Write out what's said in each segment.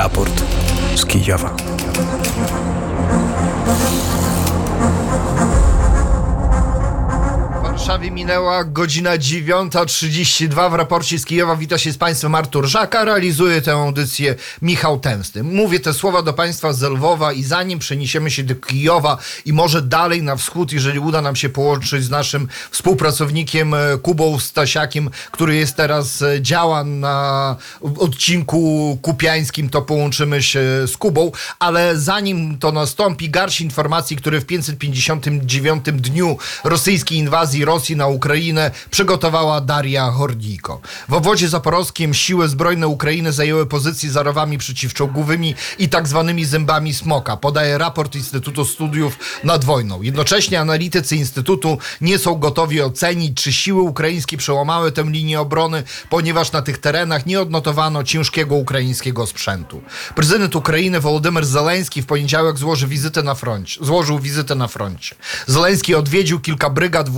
Raport z Kijowa. Warszawie minęła godzina 9.32 w raporcie z Kijowa. Wita się z Państwem Artur Żaka. Realizuje tę audycję Michał Tęsty. Mówię te słowa do Państwa z Lwowa i zanim przeniesiemy się do Kijowa i może dalej na wschód, jeżeli uda nam się połączyć z naszym współpracownikiem e, Kubą Stasiakiem, który jest teraz, e, działa na odcinku kupiańskim, to połączymy się z Kubą, ale zanim to nastąpi, garść informacji, które w 559 dniu rosyjskiej inwazji Rosji na Ukrainę przygotowała Daria Hordiko. W obwodzie zaporowskim siły zbrojne Ukrainy zajęły pozycje za rowami przeciwczołgowymi i tak zwanymi zębami smoka, podaje raport Instytutu Studiów nad Wojną. Jednocześnie analitycy Instytutu nie są gotowi ocenić, czy siły ukraińskie przełamały tę linię obrony, ponieważ na tych terenach nie odnotowano ciężkiego ukraińskiego sprzętu. Prezydent Ukrainy Wołodymyr Zeleński w poniedziałek złoży wizytę na froncie, złożył wizytę na froncie. Zeleński odwiedził kilka brygad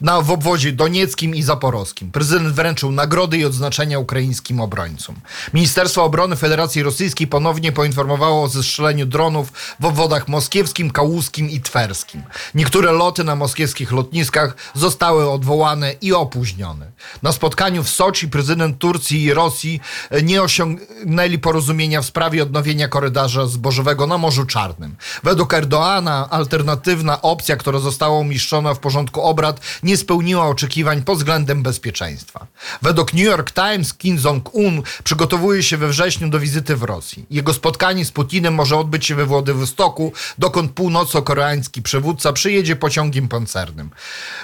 na, w obwodzie donieckim i zaporowskim. Prezydent wręczył nagrody i odznaczenia ukraińskim obrońcom. Ministerstwo Obrony Federacji Rosyjskiej ponownie poinformowało o zestrzeleniu dronów w obwodach moskiewskim, kałuskim i twerskim. Niektóre loty na moskiewskich lotniskach zostały odwołane i opóźnione. Na spotkaniu w Soczi prezydent Turcji i Rosji e, nie osiągnęli porozumienia w sprawie odnowienia korytarza zbożowego na Morzu Czarnym. Według Erdoana alternatywna opcja, która została umieszczona w porządku obrad, nie spełniła oczekiwań pod względem bezpieczeństwa. Według New York Times Kim Jong-un przygotowuje się we wrześniu do wizyty w Rosji. Jego spotkanie z Putinem może odbyć się we Władywostoku, dokąd północno-koreański przywódca przyjedzie pociągiem pancernym.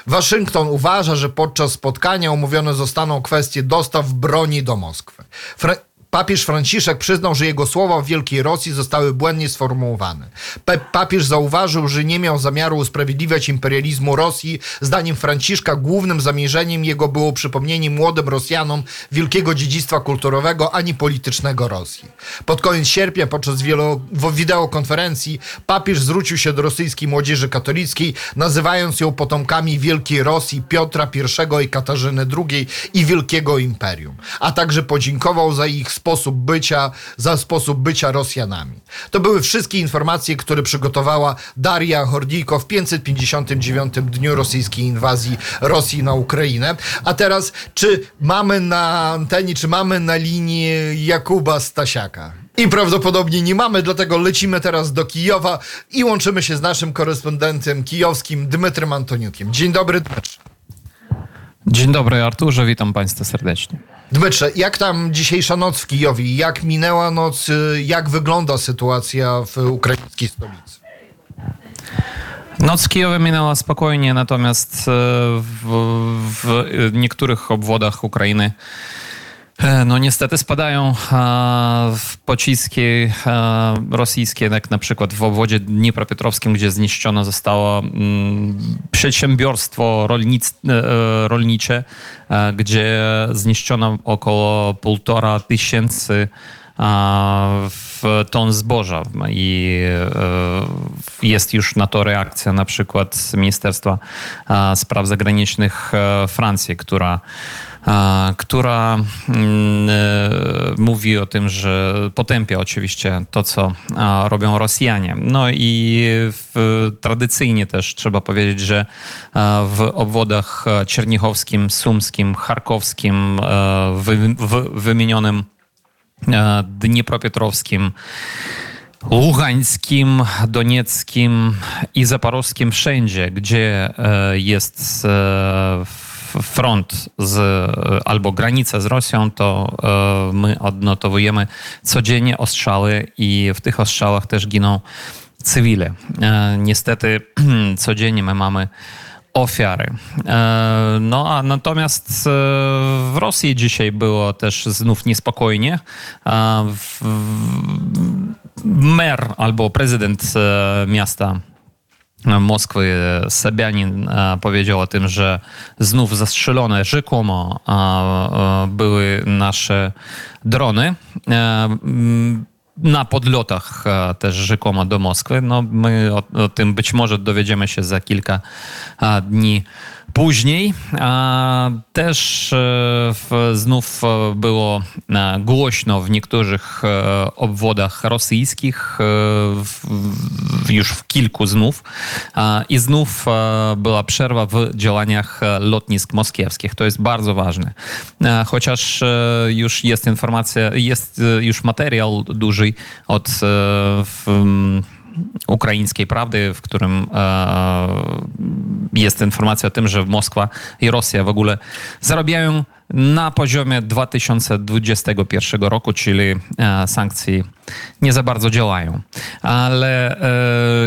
Waszyngton uważa, że podczas spotkania omówione zostaną kwestie dostaw broni do Moskwy. Fra Papież Franciszek przyznał, że jego słowa w Wielkiej Rosji zostały błędnie sformułowane. Pe papież zauważył, że nie miał zamiaru usprawiedliwiać imperializmu Rosji. Zdaniem Franciszka głównym zamierzeniem jego było przypomnienie młodym Rosjanom wielkiego dziedzictwa kulturowego ani politycznego Rosji. Pod koniec sierpnia podczas wideokonferencji papież zwrócił się do rosyjskiej młodzieży katolickiej, nazywając ją potomkami Wielkiej Rosji Piotra I i Katarzyny II i Wielkiego Imperium, a także podziękował za ich sposób bycia, za sposób bycia Rosjanami. To były wszystkie informacje, które przygotowała Daria Hordijko w 559 dniu rosyjskiej inwazji Rosji na Ukrainę. A teraz, czy mamy na antenie, czy mamy na linii Jakuba Stasiaka? I prawdopodobnie nie mamy, dlatego lecimy teraz do Kijowa i łączymy się z naszym korespondentem kijowskim Dmytrem Antoniukiem. Dzień dobry. Dzień dobry Arturze, witam Państwa serdecznie. Dmytrze, jak tam dzisiejsza noc w Kijowie? Jak minęła noc? Jak wygląda sytuacja w ukraińskiej stolicy? Noc w Kijowie minęła spokojnie, natomiast w, w niektórych obwodach Ukrainy no niestety spadają pociski rosyjskie, jak na przykład w obwodzie dniepropietrowskim, gdzie zniszczone zostało mm, przedsiębiorstwo rolnic, e, rolnicze, gdzie zniszczono około półtora tysięcy ton zboża. I e, jest już na to reakcja na przykład Ministerstwa Spraw Zagranicznych e, Francji, która która mm, e, mówi o tym, że potępia oczywiście to, co robią Rosjanie. No i w, tradycyjnie też trzeba powiedzieć, że w obwodach czernichowskim, sumskim, charkowskim, w, w wymienionym Dniepropietrowskim, Ługańskim, Donieckim i Zaporowskim, wszędzie, gdzie e, jest front z, albo granica z Rosją, to e, my odnotowujemy codziennie ostrzały i w tych ostrzałach też giną cywile. E, niestety codziennie my mamy ofiary. E, no a natomiast w Rosji dzisiaj było też znów niespokojnie. Mer albo prezydent miasta Moskwy Sabianin e, powiedział o tym, że znów zastrzelone rzekomo e, były nasze drony e, na podlotach też rzekomo do Moskwy. No, my o, o, tym być może dowiedziemy się za kilka dni Później też znów było głośno w niektórych obwodach rosyjskich, już w kilku znów. I znów była przerwa w działaniach lotnisk moskiewskich. To jest bardzo ważne. Chociaż już jest informacja, jest już materiał duży od ukraińskiej prawdy, w którym e, jest informacja o tym, że Moskwa i Rosja w ogóle zarabiają na poziomie 2021 roku, czyli e, sankcje nie za bardzo działają. Ale e,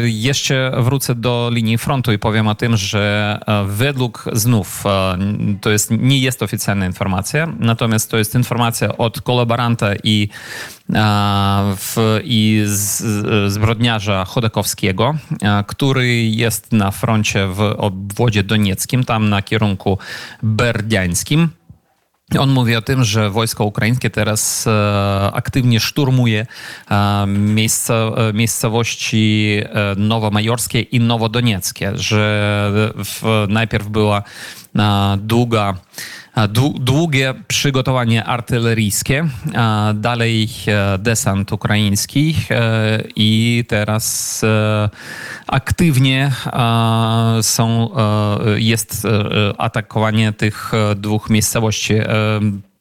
jeszcze wrócę do linii frontu i powiem o tym, że e, według znów, to jest, nie jest oficjalna informacja, natomiast to jest informacja od kolaboranta i, i zbrodniarza Chodakowskiego, który jest na froncie w obwodzie donieckim, tam na kierunku berdiańskim. On mówi o tym, że wojsko ukraińskie teraz e, aktywnie szturmuje e, miejsca, e, miejscowości nowomajorskie i nowodonieckie, że najpierw była długa długie przygotowanie artyleryjskie, dalej desant ukraiński i teraz aktywnie są, jest atakowanie tych dwóch miejscowości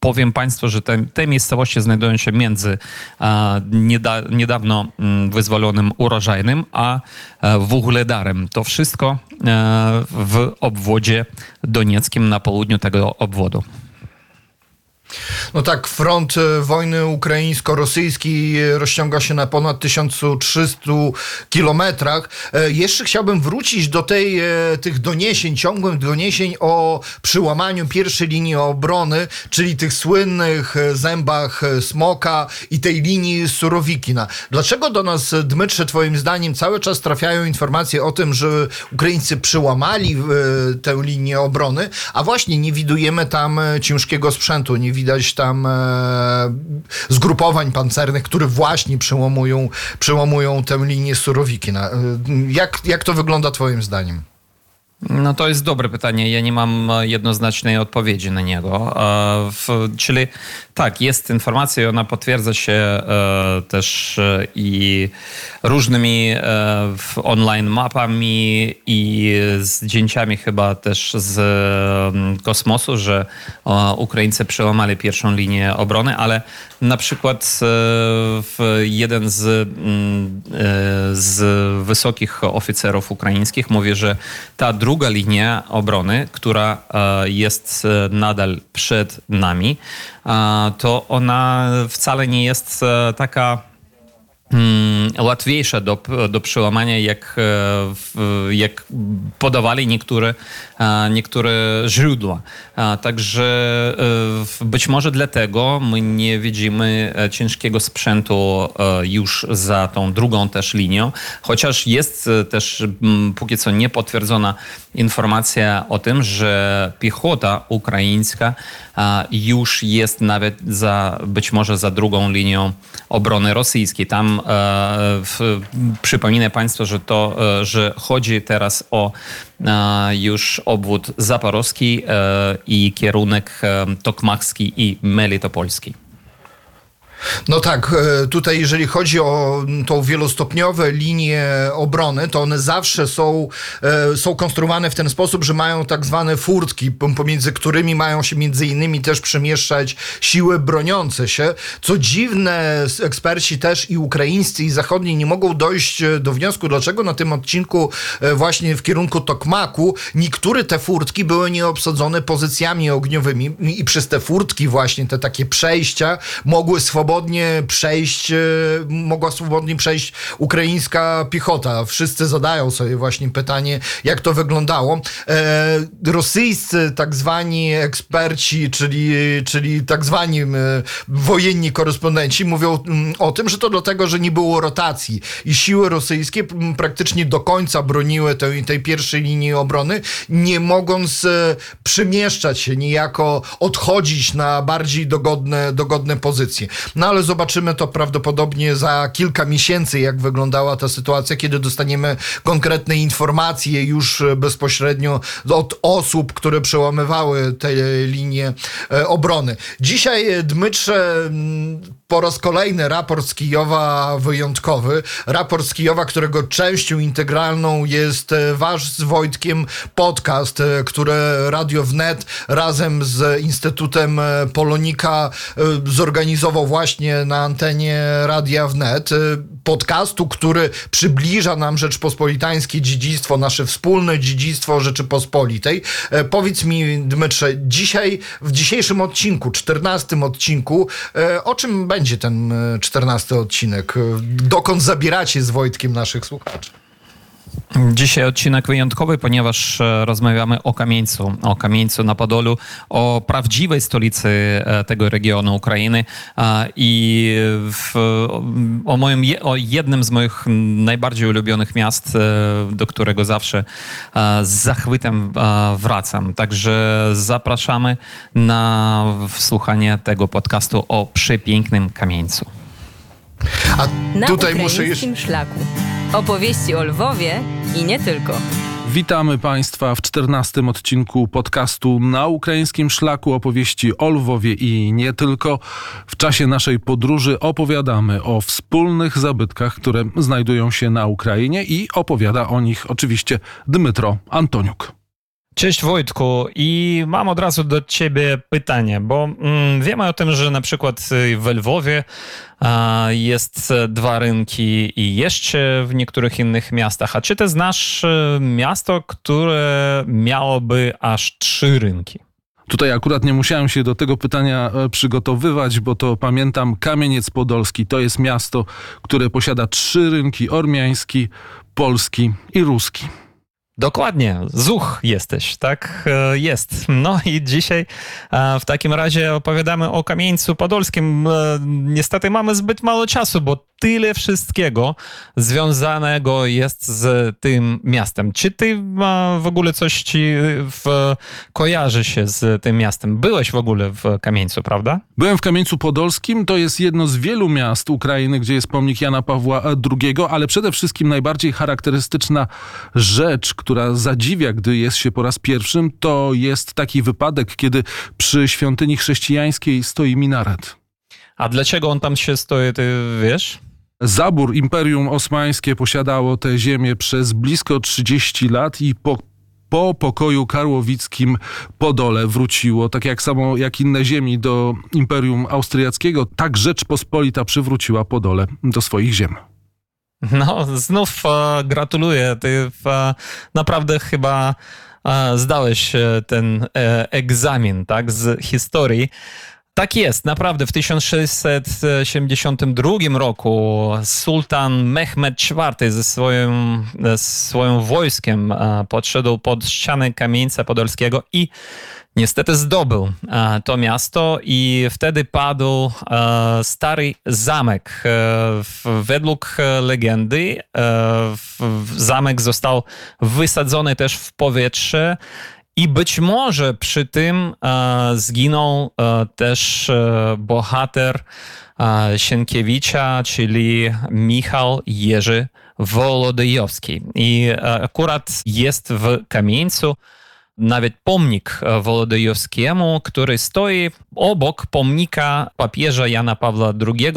powiem Państwu, że te, te miejscowości znajdują się między nieda, niedawno mm, wyzwolonym Urożajnym a Wuchledarem. To wszystko w obwodzie donieckim na południu tego obwodu. No tak, front e, wojny ukraińsko-rosyjskiej rozciąga się na ponad 1300 kilometrach. E, jeszcze chciałbym wrócić do tej, e, tych doniesień, ciągłych doniesień o przyłamaniu pierwszej linii obrony, czyli tych słynnych zębach smoka i tej linii Surowikina. Dlaczego do nas, Dmytrze, twoim zdaniem cały czas trafiają informacje o tym, że Ukraińcy przyłamali tę linię obrony, a właśnie nie widujemy tam ciężkiego sprzętu, nie widać tam e, zgrupowań pancernych, które właśnie przełamują, przełamują tę linię Surowiki. E, jak, jak to wygląda twoim zdaniem? No to jest dobre pytanie. Ja nie mam jednoznacznej odpowiedzi na niego. E, czyli tak, jest informacja i ona potwierdza się e, też e, i różnymi online mapami i zdjęciami chyba też z kosmosu, że Ukraińcy przełamali pierwszą linię obrony, ale na przykład jeden z, z wysokich oficerów ukraińskich mówi, że ta druga druga linia obrony, która e, jest e, nadal przed nami, e, to ona wcale nie jest taka mm, łatwiejsza do, do przełamania, jak, jak podawali niektóre, niektóre źródła. Także być może dlatego my nie widzimy ciężkiego sprzętu już za tą drugą też linią, chociaż jest też póki co niepotwierdzona informacja o tym, że piechota ukraińska już jest nawet za, być może za drugą linią obrony rosyjskiej. Tam w, przypominę Państwu, że to, że chodzi teraz o już obwód zaporowski i kierunek tokmachski i melitopolski. No tak, e, tutaj jeżeli chodzi o tą wielostopniowe linie obrony, to one zawsze są, e, są konstruowane w ten sposób, że mają tak zwane furtki, pomiędzy którymi mają się między innymi też przemieszczać siły broniące się. Co dziwne, eksperci też i ukraińscy i zachodni nie mogą dojść e, do wniosku, dlaczego na tym odcinku właśnie w kierunku Tokmaku niektóre te furtki były nieobsadzone pozycjami ogniowymi i przez te furtki właśnie, te takie przejścia mogły swobodnie swobodnie przejść, e, mogła swobodnie przejść ukraińska piechota. Wszyscy zadają sobie właśnie pytanie, jak to wyglądało. E, rosyjscy tak zwani eksperci, czyli, czyli tak zwani e, wojenni korespondenci mówią mm, o tym, że to dlatego, że nie było rotacji i siły rosyjskie praktycznie do końca broniły tej, tej pierwszej linii obrony, nie mogąc przemieszczać się, niejako odchodzić na bardziej dogodne, dogodne pozycje. No ale zobaczymy to prawdopodobnie za kilka miesięcy, jak wyglądała ta sytuacja, kiedy dostaniemy konkretne informacje już bezpośrednio od osób, które przełamywały te linie e, obrony. Dzisiaj, e, Dmytrze, po raz kolejny raport z Kijowa wyjątkowy. Raport z Kijowa, którego częścią integralną jest e, wasz z Wojtkiem podcast, który Radio Wnet razem z Instytutem Polonika zorganizował właśnie na antenie Radia Wnet. Podcastu, który przybliża nam rzeczpospolitańskie dziedzictwo, nasze wspólne dziedzictwo Rzeczypospolitej. Powiedz mi, Dmytrze, dzisiaj, w dzisiejszym odcinku, 14 odcinku, e, o czym będzie ten 14 e, odcinek? Dokąd zabieracie z Wojtkiem naszych słuchaczy? Dzisiaj odcinek wyjątkowy, ponieważ e, rozmawiamy o Kamieńcu, o Kamieńcu na Podolu, o prawdziwej stolicy e, tego regionu Ukrainy i w, o, moim, o jednym z moich najbardziej ulubionych miast, e, do którego zawsze z zachwytem wracam. Także zapraszamy na słuchanie tego podcastu o przepięknym Kamieńcu. A na tutaj muszę jeszcze... szlaku. Opowieści o Lwowie i nie tylko. Witamy Państwa w czternastym odcinku podcastu Na Ukraińskim Szlaku opowieści o Lwowie i nie tylko. W czasie naszej podróży opowiadamy o wspólnych zabytkach, które znajdują się na Ukrainie i opowiada o nich oczywiście Dmytro Antoniuk. Cześć Wojtku i mam od razu do ciebie pytanie, bo mm, wiemy o tym, że na przykład w Lwowie jest dwa rynki i jeszcze w niektórych innych miastach. A czy ty znasz e, miasto, które miałoby aż trzy rynki? Tutaj akurat nie musiałem się do tego pytania e, przygotowywać, bo to pamiętam Kamieniec Podolski. To jest miasto, które posiada trzy rynki: ormiański, polski i ruski. Dokładnie, zuch jesteś, tak e, jest. No i dzisiaj e, w takim razie opowiadamy o Kamieńcu Podolskim. E, niestety mamy zbyt mało czasu, bo tyle wszystkiego związanego jest z tym miastem. Czy ty w ogóle coś ci w, kojarzy się z tym miastem? Byłeś w ogóle w Kamieńcu, prawda? Byłem w Kamieńcu Podolskim. To jest jedno z wielu miast Ukrainy, gdzie jest pomnik Jana Pawła II, ale przede wszystkim najbardziej charakterystyczna rzecz, która zadziwia, gdy jest się po raz pierwszym, to jest taki wypadek, kiedy przy świątyni chrześcijańskiej stoi minaret. A dlaczego on tam się stoi, ty wiesz? Zabór Imperium Osmańskie posiadało tę ziemię przez blisko 30 lat i po po pokoju karłowickim Podole wróciło, tak jak samo jak inne ziemi do Imperium Austriackiego, tak Rzeczpospolita przywróciła Podole do swoich ziem. No, znów e, gratuluję. Ty e, naprawdę chyba e, zdałeś e, ten e, egzamin tak, z historii. Tak jest, naprawdę. W 1672 roku sultan Mehmed IV ze swoim, ze swoim wojskiem e, podszedł pod ściany kamieńca podolskiego i niestety zdobył e, to miasto i wtedy padł e, stary zamek. Według legendy zamek został wysadzony też w powietrze i być może przy tym e, zginął e, też e, bohater e, Sienkiewicza, czyli Michał Jerzy Wolodyjowski. I e, akurat jest w Kamieńcu nawet pomnik e, Wolodyjowskiemu, który stoi obok pomnika papieża Jana Pawła II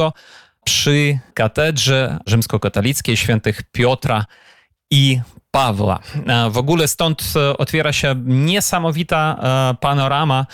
przy katedrze rzymskokatolickiej świętych Piotra i Pawła. E, w ogóle stąd e, otwiera się niesamowita e, panorama,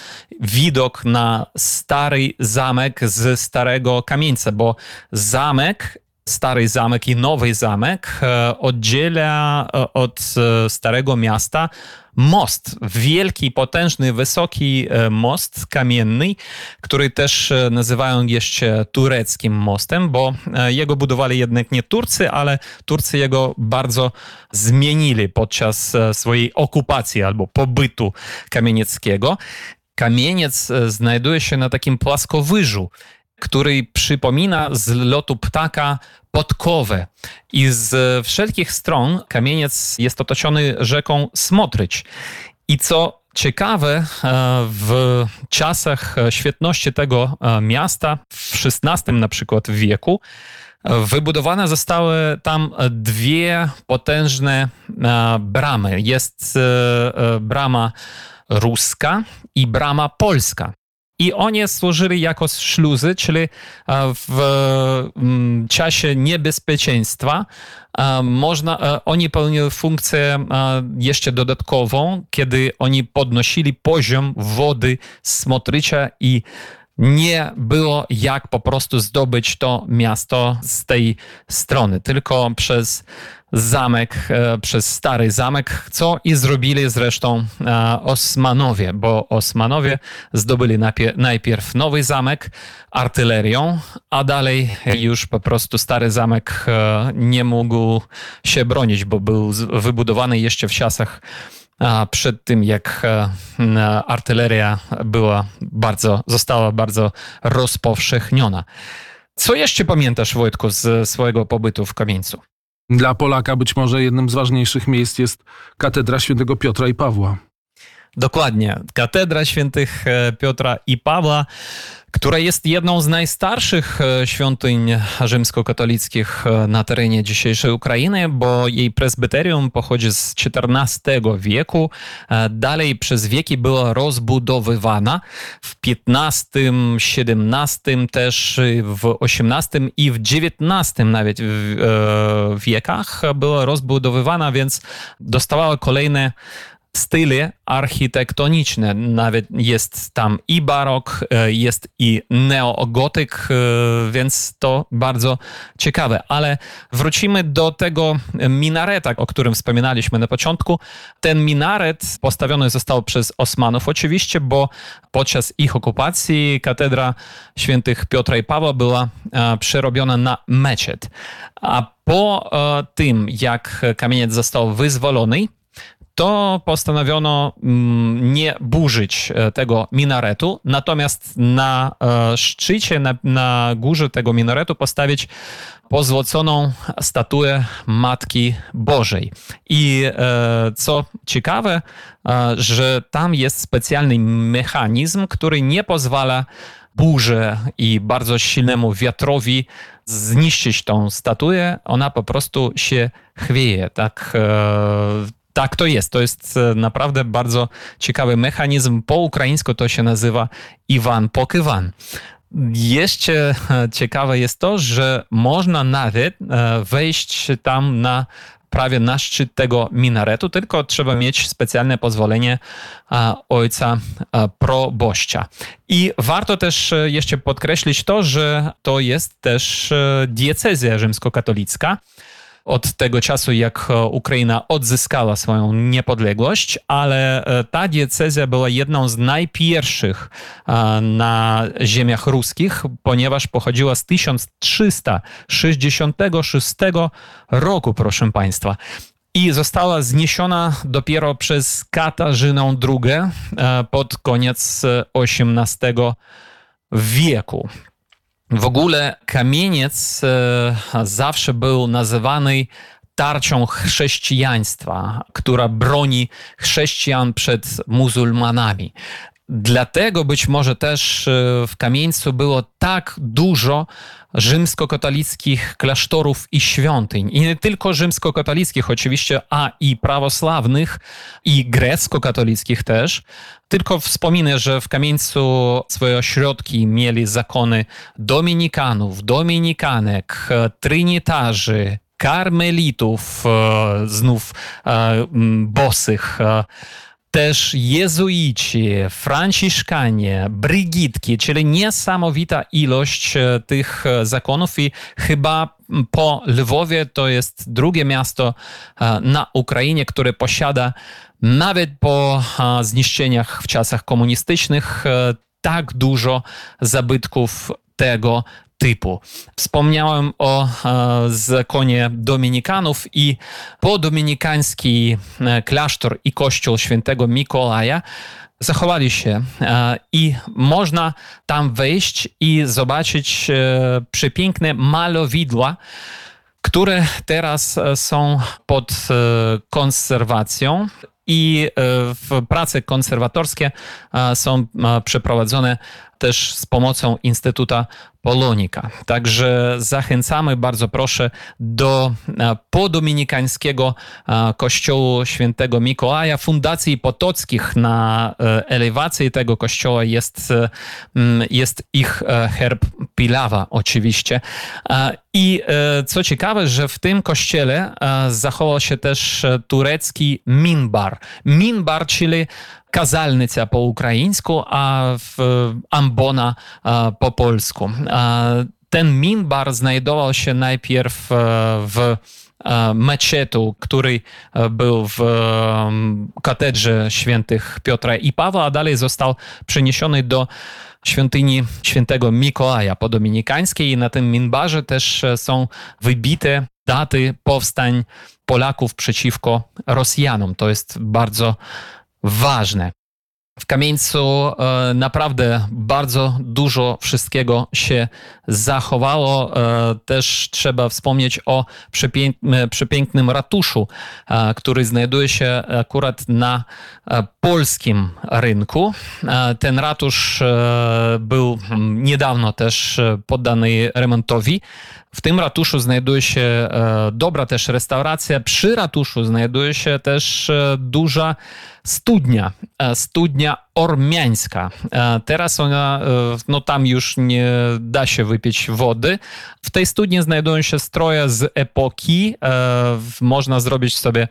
widok na stary zamek z starego kamieńca, bo zamek stary zamek i nowy zamek oddziela od starego miasta most, wielki, potężny, wysoki e, most kamienny, który też e, nazywają jeszcze tureckim mostem, bo e, jego budowali jednak nie Turcy, ale Turcy jego bardzo zmienili podczas swojej okupacji albo pobytu kamienieckiego. Kamieniec znajduje się na takim płaskowyżu, który przypomina z lotu ptaka podkowę. I z wszelkich stron kamieniec jest otoczony rzeką Smotryć. I co ciekawe, w czasach świetności tego miasta, w XVI na przykład wieku, Wybudowane zostały tam dwie potężne bramy. Jest brama ruska i brama polska. I oni służyli jako szluzy, czyli w mm, czasie niebezpieczeństwa. Można, oni pełnili funkcję jeszcze dodatkową, kiedy oni podnosili poziom wody Smotrycza i nie było jak po prostu zdobyć to miasto z tej strony, tylko przez zamek, e, przez stary zamek, co i zrobili zresztą e, Osmanowie, bo Osmanowie zdobyli najpierw nowy zamek artylerią, a dalej już po prostu stary zamek e, nie mógł się bronić, bo był wybudowany jeszcze w czasach przed tym, jak artyleria była bardzo, została bardzo rozpowszechniona. Co jeszcze pamiętasz, Wojtku, z swojego pobytu w Kamieńcu? Dla Polaka być może jednym z ważniejszych miejsc jest katedra świętego Piotra i Pawła. Dokładnie. Katedra świętych e, Piotra i Pawła która jest jedną z najstarszych e, świątyń rzymskokatolickich e, na terenie dzisiejszej Ukrainy, bo jej presbyterium pochodzi z XIV wieku. E, dalej przez wieki była rozbudowywana. W XV, XVII też, w XVIII i w XIX nawet wiekach była rozbudowywana, więc dostawała kolejne style architektoniczne. Nawet jest tam i barok, e, jest i neogotyk, e, więc to bardzo ciekawe. Ale wrócimy do tego minareta, o którym wspominaliśmy na początku. Ten minaret postawiony został przez Osmanów oczywiście, bo podczas ich okupacji katedra świętych Piotra i Pawła była e, przerobiona na meczet. A po tym, jak kamieniec został wyzwolony, to postanowiono mm, nie burzyć e, tego minaretu, natomiast na e, szczycie, na, na górze tego minaretu postawić pozłoconą statuę Matki Bożej. I e, co ciekawe, że tam jest specjalny mechanizm, który nie pozwala burzy i bardzo silnemu wiatrowi zniszczyć tą statuę, ona po prostu się chwieje. Tak, tak, to jest. To jest e, naprawdę bardzo ciekawy mechanizm. Po ukraińsku to się nazywa Iwan Pokywan. Jeszcze e, ciekawe jest to, że można nawet e, wejść tam na prawie na szczyt tego minaretu, tylko trzeba mieć specjalne pozwolenie ojca proboszcza. I warto też jeszcze podkreślić to, że to jest też diecezja rzymskokatolicka od tego czasu, jak e, Ukraina odzyskała swoją niepodległość, ale e, ta diecezja była jedną z najpierwszych e, na ziemiach ruskich, ponieważ pochodziła z 1366 roku, proszę Państwa i została zniesiona dopiero przez Katarzynę II pod koniec XVIII wieku. W ogóle kamieniec e, zawsze był nazywany tarczą chrześcijaństwa, która broni chrześcijan przed muzułmanami. Dlatego być może też e, w kamieńcu było tak dużo rzymskokatolickich klasztorów i świątyń. I nie tylko rzymskokatolickich oczywiście, a i prawosławnych i grecko-katolickich też. Tylko wspominę, że w Kamieńcu swoje ośrodki mieli zakony dominikanów, dominikanek, trynitarzy, karmelitów, e, znów e, bosych, e, też jezuici, franciszkanie, brygitki, czyli niesamowita ilość e, tych e, zakonów i chyba po Lwowie to jest drugie miasto e, na Ukrainie, które posiada nawet po zniszczeniach w czasach komunistycznych tak dużo zabytków tego typu. Wspomniałem o e, zakonie dominikanów i podominikański e, klasztor i kościół świętego Mikołaja zachowali się e, i można tam wejść i zobaczyć przepiękne malowidła, które teraz są pod konserwacją i prace konserwatorskie są przeprowadzone też z pomocą Instytuta Polonika. Także zachęcamy bardzo proszę do e, podominikańskiego e, kościołu świętego Mikołaja. Fundacji Potockich na e, elewacji tego kościoła jest, jest ich herb Pilawa oczywiście. I co ciekawe, że w tym kościele zachował się też turecki minbar. Minbar, czyli ukraińsku, a w ambona po polsku. Ten minbar znajdował się najpierw e, w e, meczetu, który e, był w katedrze świętych Piotra i Pawła, a dalej został przeniesiony do świątyni świętego Mikołaja po dominikańskiej i na tym minbarze też są wybite daty powstań Polaków przeciwko Rosjanom. To jest bardzo ważne. W Kamieńcu e, naprawdę bardzo dużo wszystkiego się zachowało. E, też trzeba wspomnieć o e, przepięknym ratuszu, który znajduje się akurat na polskim rynku. Ten ratusz był niedawno też poddany remontowi. W tym ratuszu znajduje się dobra też restauracja. Przy ratuszu znajduje się też duża studnia, e, studnia ormiańska. E, teraz ona, e, no tam już nie da się wypić wody. W tej studni znajdują się stroje z epoki. Można zrobić sobie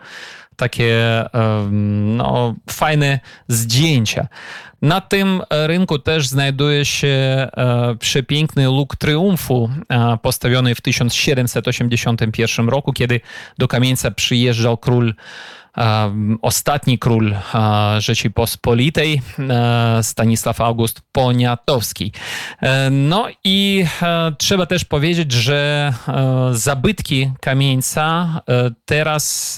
takie no, fajne zdjęcia. Na tym rynku też znajduje się przepiękny luk triumfu postawiony w 1781 roku, kiedy do Kamieńca przyjeżdżał król ostatni król Rzeczypospolitej, Stanisław August Poniatowski. E, no i e, trzeba też powiedzieć, że e, zabytki kamieńca teraz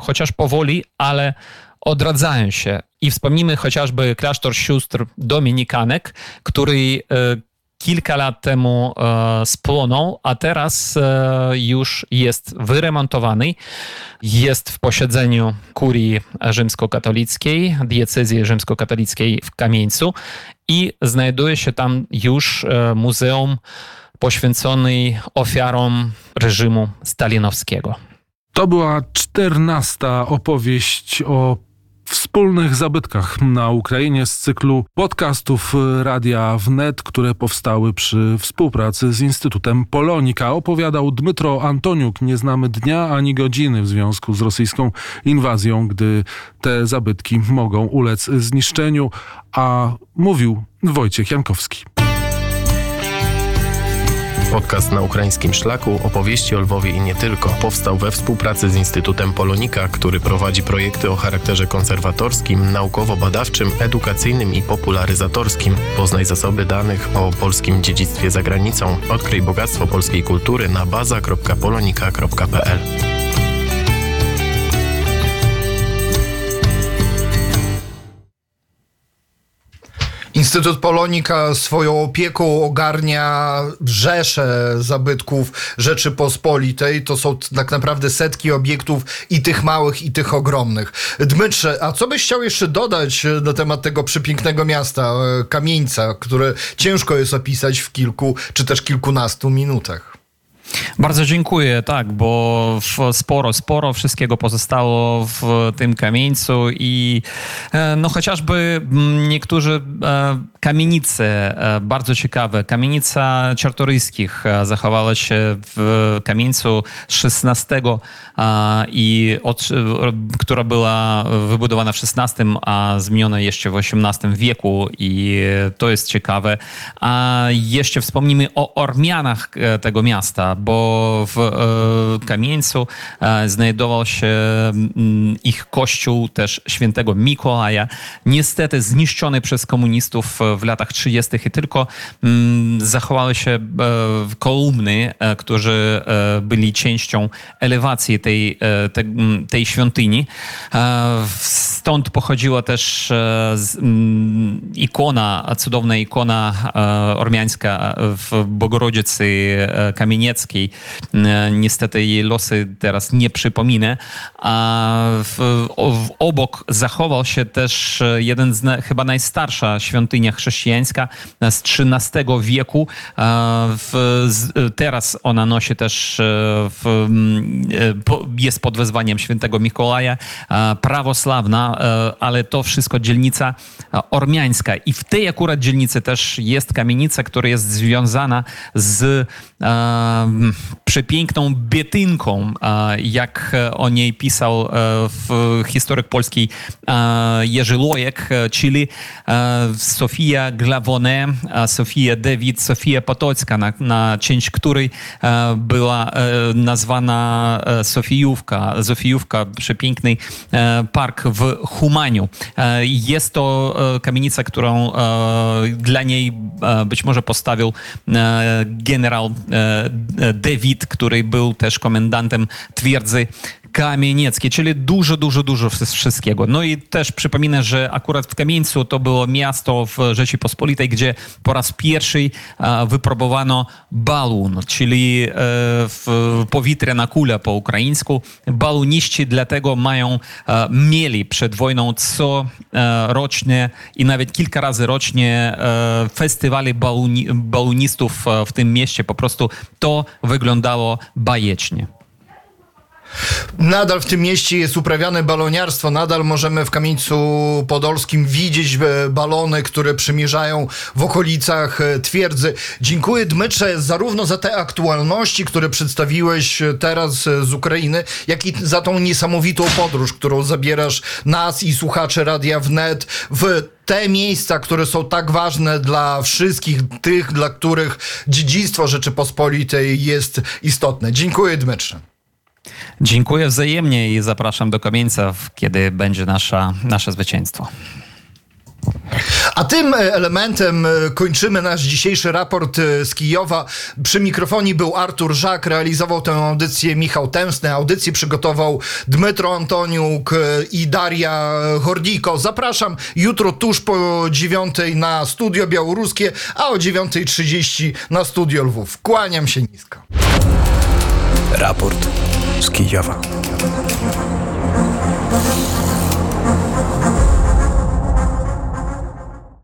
chociaż powoli, ale odradzają się. I wspomnimy chociażby klasztor sióstr dominikanek, który kilka lat temu e, spłonął, a teraz e, już jest wyremontowany. Jest w posiedzeniu kurii rzymskokatolickiej, diecezji rzymskokatolickiej w Kamieńcu i znajduje się tam już e, muzeum poświęcony ofiarom reżimu stalinowskiego. To była czternasta opowieść o wspólnych zabytkach na Ukrainie z cyklu podcastów Radia Wnet, które powstały przy współpracy z Instytutem Polonika. Opowiadał Dmytro Antoniuk. Nie znamy dnia ani godziny w związku z rosyjską inwazją, gdy te zabytki mogą ulec zniszczeniu, a mówił Wojciech Jankowski. Podcast na ukraińskim szlaku, opowieści o Lwowie i nie tylko, powstał we współpracy z Instytutem Polonika, który prowadzi projekty o charakterze konserwatorskim, naukowo-badawczym, edukacyjnym i popularyzatorskim. Poznaj zasoby danych o polskim dziedzictwie za granicą. Odkryj bogactwo polskiej kultury na baza.polonika.pl. Instytut Polonika swoją opieką ogarnia rzesze zabytków Rzeczypospolitej. To są tak naprawdę setki obiektów i tych małych, i tych ogromnych. Dmytrze, a co byś chciał jeszcze dodać na temat tego przepięknego miasta, e, Kamieńca, które ciężko jest opisać w kilku czy też kilkunastu minutach? Bardzo dziękuję, tak, bo sporo, sporo wszystkiego pozostało w tym kamieńcu i e, no chociażby mm, niektórzy e, kamienice e, bardzo ciekawe. Kamienica Czartoryskich zachowała się w kamieńcu XVI i od, która była wybudowana w XVI, a zmieniona jeszcze w XVIII wieku i to jest ciekawe. A jeszcze wspomnimy o Ormianach tego miasta, bo w e, Kamieńcu e, znajdował się mm, ich kościół też świętego Mikołaja, niestety zniszczony przez komunistów w latach 30. i tylko mm, zachowały się e, kolumny, którzy byli częścią elewacji tej, tej, tej świątyni. Stąd pochodziła też ikona, cudowna ikona ormiańska w Bogorodzicy Kamienieckiej. Niestety jej losy teraz nie przypominę. A w, w obok zachował się też jeden z chyba najstarsza świątynia chrześcijańska z XIII wieku. W, teraz ona nosi też, w, jest pod wezwaniem świętego Mikołaja, prawosławna, ale to wszystko dzielnica ormiańska. I w tej akurat dzielnicy też jest kamienica, która jest związana z przepiękną Bietynką, jak o niej pisał historyk polski Jerzy Lojek, czyli Sofia Glawone, Sofia Dawid, Sofia Potocka, na, na część której była nazwana Sofijówka, Zofijówka, przepiękny park w Humaniu. Jest to kamienica, którą dla niej być może postawił generał Dawid, który był też komendantem twierdzy Kamienieckie, czyli dużo, dużo, dużo wszystkiego. No i też przypominam, że akurat w Kamieńcu to było miasto w Rzeczypospolitej, gdzie po raz pierwszy wypróbowano balon, czyli e, na kula po ukraińsku. Baluniści dlatego mają, mieli przed wojną co e, rocznie i nawet kilka razy rocznie e, festiwale baluni, balunistów w tym mieście. Po prostu to wyglądało bajecznie. Nadal w tym mieście jest uprawiane baloniarstwo, nadal możemy w Kamieńcu Podolskim widzieć e, balony, które przymierzają w okolicach e, twierdzy. Dziękuję Dmytrze zarówno za te aktualności, które przedstawiłeś e, teraz z Ukrainy, jak i za tą niesamowitą podróż, którą zabierasz nas i słuchaczy Radia Wnet w te miejsca, które są tak ważne dla wszystkich tych, dla których dziedzictwo Rzeczypospolitej jest istotne. Dziękuję Dmytrze. Dziękuję wzajemnie i zapraszam do Kamieńca, kiedy będzie nasza, nasze zwycięstwo. A tym e, elementem e, kończymy nasz dzisiejszy raport e, z Kijowa. Przy mikrofonie był Artur Żak, realizował tę audycję Michał Tęsny. Audycję przygotował Dmytro Antoniuk i Daria Hordiko. Zapraszam jutro tuż po dziewiątej na Studio Białoruskie, a o 9.30 na Studio Lwów. Kłaniam się nisko. Raport z Kijowa.